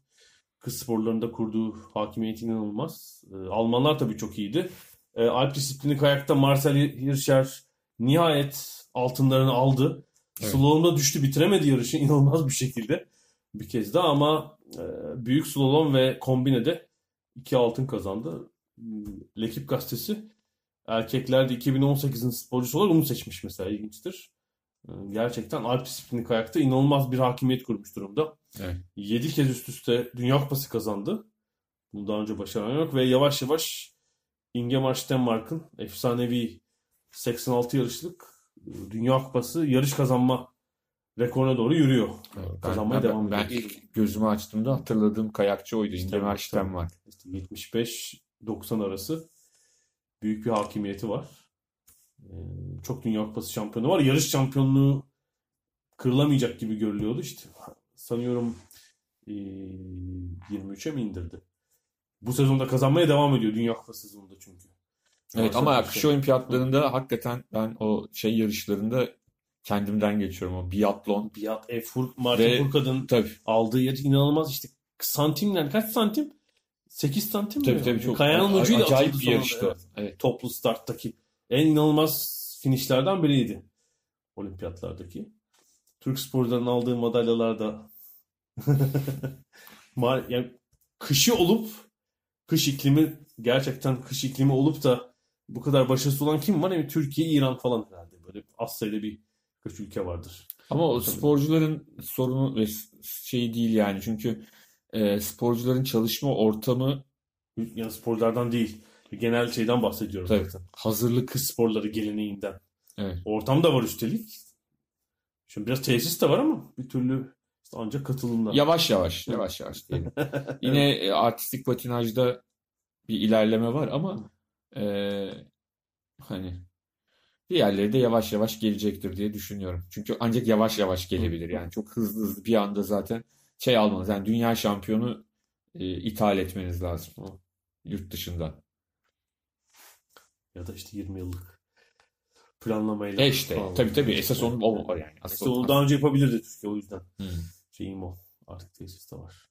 kız sporlarında kurduğu hakimiyeti inanılmaz. E, Almanlar tabii çok iyiydi. E, Alp disiplini kayakta Marcel Hirscher nihayet altınlarını aldı. Evet. Slalomda düştü bitiremedi yarışı *laughs* inanılmaz bir şekilde bir kez daha ama e, büyük slalom ve kombinede iki altın kazandı. Lekip gazetesi erkeklerde 2018'in sporcusu olarak onu seçmiş mesela ilginçtir. E, Gerçekten Alp disiplini kayakta inanılmaz bir hakimiyet kurmuş durumda. Evet. 7 kez üst üste Dünya Kupası kazandı. Bunu daha önce başaran yok ve yavaş yavaş Ingemar Stenmark'ın efsanevi 86 yarışlık e, Dünya Kupası yarış kazanma rekoruna doğru yürüyor. Ben, Kazanmaya ben, devam ben ediyor. ilk gözümü açtığımda hatırladığım kayakçı oydu. İşte İngemar Stenmark. İşte 75-90 arası büyük bir hakimiyeti var. Ee, Çok Dünya Kupası şampiyonu var. Yarış şampiyonluğu kırılamayacak gibi görülüyordu. İşte sanıyorum ee, 23'e mi indirdi? Bu sezonda kazanmaya devam ediyor Dünya Kupası sezonunda çünkü. Evet ama kış şey. olimpiyatlarında hakikaten ben o şey yarışlarında kendimden geçiyorum. O biatlon. Biat, e, Fur, Martin Ve- Furcad'ın Tabii. aldığı yer inanılmaz işte santimler kaç santim? 8 santim mi? Tabii tabii çok Kayanın ucuyla acayip bir yarıştı. evet. Evet. toplu starttaki en inanılmaz finişlerden biriydi olimpiyatlardaki. Türk sporlarının aldığı madalyalar da *laughs* yani kışı olup kış iklimi gerçekten kış iklimi olup da bu kadar başarısız olan kim var? Yani Türkiye, İran falan herhalde. Böyle az sayıda bir kaç ülke vardır. Ama o Tabii. sporcuların sorunu ve şeyi değil yani. Çünkü e, sporcuların çalışma ortamı Yani sporlardan değil. Genel şeyden bahsediyorum Tabii. zaten. hazırlık Kız sporları geleneğinden. Evet. Ortam da var üstelik. Şimdi biraz tesis de var ama bir türlü işte ancak katılımlar. Yavaş yavaş, yavaş yavaş *laughs* diyelim. Yine e, artistik patinajda bir ilerleme var ama e, hani diğerleri de yavaş yavaş gelecektir diye düşünüyorum. Çünkü ancak yavaş yavaş gelebilir. Yani çok hızlı hızlı bir anda zaten şey almanız. Yani dünya şampiyonu e, ithal etmeniz lazım yurt dışından. Ya da işte 20 yıllık planlamayla. E işte falan. tabii tabii esas onu o yani. İşte Asıl onu daha önce yapabilirdi Türkiye o yüzden. Hı. Şeyim o. Artık tesis de var.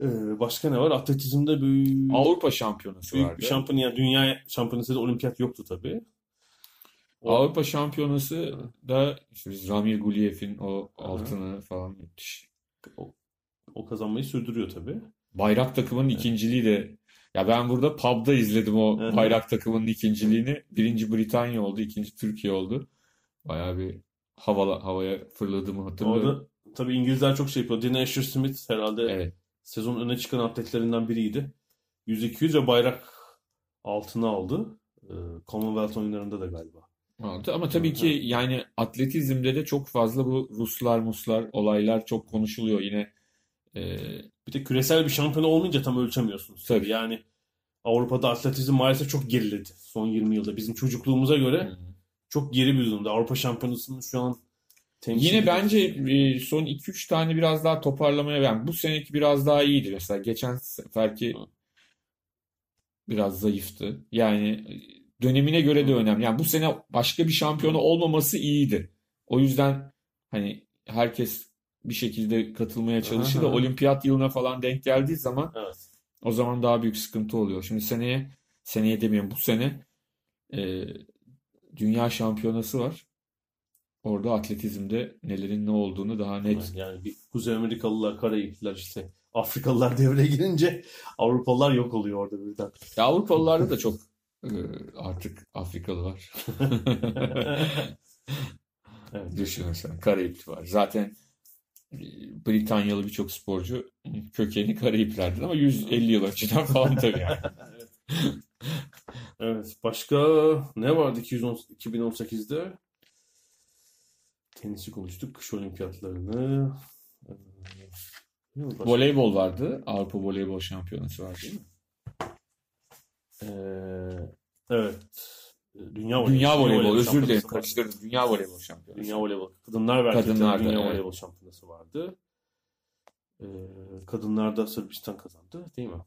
Ee, başka ne var? Atletizmde büyük, Avrupa şampiyonası büyük vardı. bir şampiyon yani dünya şampiyonası da olimpiyat yoktu tabii. O- Avrupa şampiyonası da işte biz Ramil Guliyev'in o altını falan müthiş. O, o kazanmayı sürdürüyor tabii. Bayrak takımının ikinciliği de ya ben burada pub'da izledim o bayrak takımının ikinciliğini. Birinci Britanya oldu, ikinci Türkiye oldu. Bayağı bir havala, havaya fırladığımı hatırlıyorum. Orada tabii İngilizler çok şey yapıyor. Dean Asher Smith herhalde Evet. sezonun öne çıkan atletlerinden biriydi. 100-200 ve bayrak altına aldı. Ee, Commonwealth oyunlarında da galiba. Aldı. Ama tabii ki yani atletizmde de çok fazla bu Ruslar, Muslar olaylar çok konuşuluyor. Yine e, Bir de küresel bir şampiyon olmayınca tam ölçemiyorsunuz. Tabii. Yani Avrupa'da atletizm maalesef çok geriledi son 20 yılda. Bizim çocukluğumuza göre çok geri bir durumda. Avrupa Şampiyonası'nın şu an temsil Yine bence e, son 2-3 tane biraz daha toparlamaya yani bu seneki biraz daha iyiydi mesela geçen seferki biraz zayıftı. Yani e, dönemine göre de önemli. Yani bu sene başka bir şampiyonu olmaması iyiydi. O yüzden hani herkes bir şekilde katılmaya çalışır da olimpiyat yılına falan denk geldiği zaman Evet. o zaman daha büyük sıkıntı oluyor. Şimdi seneye seneye demiyorum bu sene e, dünya şampiyonası var. Orada atletizmde nelerin ne olduğunu daha net Yani bir Kuzey Amerikalılar, Karayipler işte Afrikalılar devreye girince Avrupalılar yok oluyor orada birden. Ya Avrupalılarda da çok e, artık Afrikalı var. *laughs* Evet. Düşün mesela Karayipli var. Zaten Britanyalı birçok sporcu kökeni Karayiplerden ama 150 yıl önceden falan tabii yani. *laughs* Evet. Başka ne vardı 210 2018'de? Tenisi konuştuk. Kış olimpiyatlarını. Ee, başka? Voleybol vardı. Avrupa Voleybol Şampiyonası var değil mi? Ee, evet. Dünya voleybol. Dünya voleybol özür dilerim karıştırdım. Dünya Voleybol Şampiyonası. Dünya voleybol. Kadınlar ve Kadınlarda, Dünya evet. voleybol şampiyonası vardı. Ee, kadınlarda Sırbistan kazandı değil mi?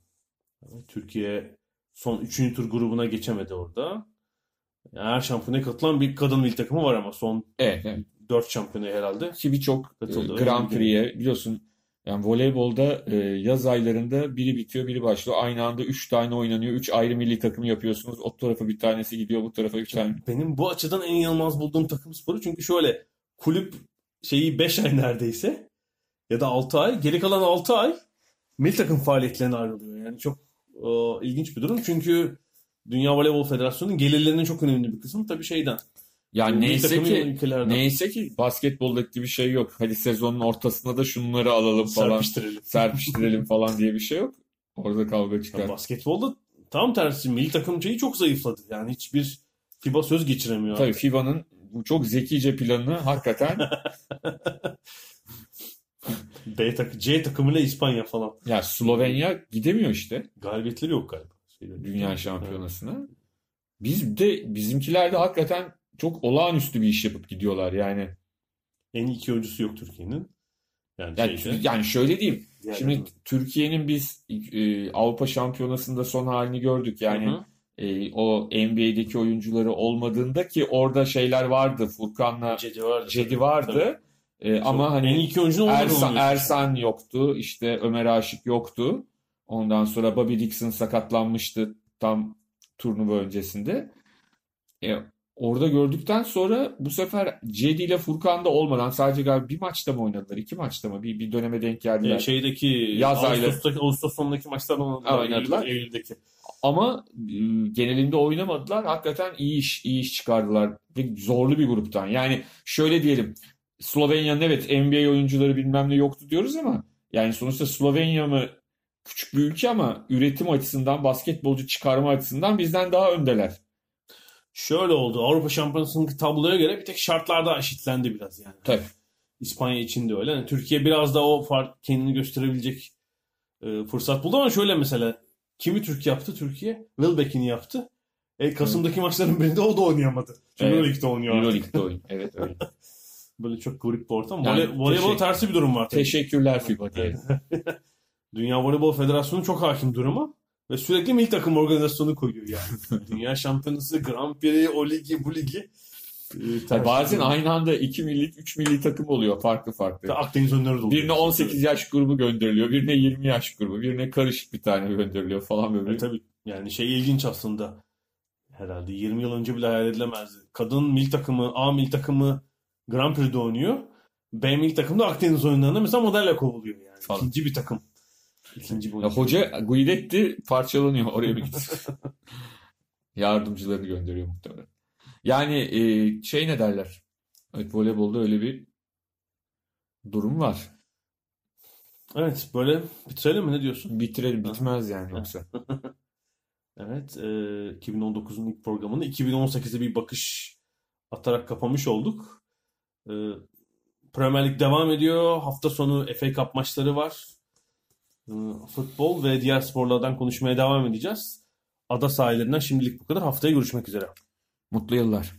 Evet, Türkiye son 3. tur grubuna geçemedi orada. Yani her şampiyona katılan bir kadın milli takımı var ama son Evet, evet. 4 şampiyona herhalde. Ki birçok e, Katıldı, Grand öyle Prix'e biliyorsun yani voleybolda e, yaz aylarında biri bitiyor biri başlıyor. Aynı anda 3 tane oynanıyor. 3 ayrı milli takım yapıyorsunuz. O tarafa bir tanesi gidiyor bu tarafa bir tane. Benim bu açıdan en inanılmaz bulduğum takım sporu çünkü şöyle kulüp şeyi 5 ay neredeyse ya da 6 ay geri kalan 6 ay milli takım faaliyetlerine ayrılıyor. Yani çok e, ilginç bir durum çünkü Dünya Voleybol Federasyonu'nun gelirlerinin çok önemli bir kısmı tabii şeyden. Yani neyse ki ülkelerden. neyse ki basketboldaki bir şey yok. Hadi sezonun ortasında da şunları alalım falan. Serpiştirelim. Serpiştirelim falan diye bir şey yok. Orada kavga Ya çıkar. basketbolda tam tersi milli takım şeyi çok zayıfladı. Yani hiçbir FIBA söz geçiremiyor. Tabii FIBA'nın bu çok zekice planını hakikaten *laughs* B takı, C takımıyla İspanya falan. ya Slovenya gidemiyor işte Galibiyetleri yok galiba. Şeyde. dünya şampiyonasına. Biz de bizimkiler de hakikaten çok olağanüstü bir iş yapıp gidiyorlar yani. En iyi iki oyuncusu yok Türkiye'nin. Yani, Yani, şeyde, yani şöyle diyeyim. yani- Şimdi Türkiye'nin biz e, Avrupa Şampiyonası'nda son halini gördük. Yani Hı e, o NBA'deki oyuncuları olmadığında ki orada şeyler vardı. Furkan'la Cedi vardı. Cedi vardı. E, ama hani en iyi olmadı Ersan. Ersan yoktu. işte Ömer Aşık yoktu. Ondan sonra Bobby Dixon sakatlanmıştı tam turnuva öncesinde. E, orada gördükten sonra bu sefer Cedi ile Furkan da olmadan sadece galiba bir maçta mı oynadılar? iki maçta mı? Bir, bir döneme denk geldiler. E, şeydeki Yaz ayları. Ağustos'taki, Ağustos sonundaki maçlardan oynadılar. Oynadılar. Eylül- Eylül'deki. Ama e, genelinde oynamadılar. Hakikaten iyi iş iyi iş çıkardılar. Ve zorlu bir gruptan. Yani şöyle diyelim. Slovenya'nın evet NBA oyuncuları bilmem ne yoktu diyoruz ama yani sonuçta Slovenya mı küçük bir ülke ama üretim açısından basketbolcu çıkarma açısından bizden daha öndeler. Şöyle oldu. Avrupa Şampiyonası'ndaki tabloya göre bir tek şartlar daha eşitlendi biraz yani. Tabii. İspanya için de öyle. Yani Türkiye biraz da o fark kendini gösterebilecek e, fırsat buldu ama şöyle mesela kimi Türk yaptı Türkiye? Wilbeck'ini yaptı. E, Kasım'daki maçların birinde o da oynayamadı. Çünkü Evet. Euroleague'de oynuyor artık. Euroleague'de oyun. Evet öyle. *laughs* Böyle çok garip bir ortam. Yani Voley, voleybol tersi bir durum var tabii. Teşekkürler FIBA *laughs* diye. Dünya Voleybol Federasyonu çok hakim duruma ve sürekli milli takım organizasyonu koyuyor yani. *laughs* Dünya Şampiyonası, Grand Prix, o ligi, bu ligi. E, Tabii tersi bazen aynı anda iki milli, üç milli takım oluyor farklı farklı. Akdeniz önleri de oluyor. Birine 18 yaş grubu gönderiliyor, birine 20 yaş grubu, birine karışık bir tane gönderiliyor falan böyle. E, tabii yani şey ilginç aslında. Herhalde 20 yıl önce bile hayal edilemezdi. Kadın milli takımı, A milli takımı Grand Prix'de oynuyor. B milli takım da Akdeniz oyunlarında mesela modelle kovuluyor yani. Falan. İkinci bir takım. İkinci bir Ya hoca Guidetti parçalanıyor oraya bir git. *laughs* Yardımcılarını gönderiyor muhtemelen. Yani e, şey ne derler? Evet voleybolda öyle bir durum var. Evet böyle bitirelim mi ne diyorsun? Bitirelim bitmez yani *laughs* yoksa. Evet, e, 2019'un ilk programını 2018'e bir bakış atarak kapamış olduk. E, Premier Lig devam ediyor. Hafta sonu FA Cup maçları var. E, futbol ve diğer sporlardan konuşmaya devam edeceğiz. Ada sahillerinden şimdilik bu kadar. Haftaya görüşmek üzere. Mutlu yıllar.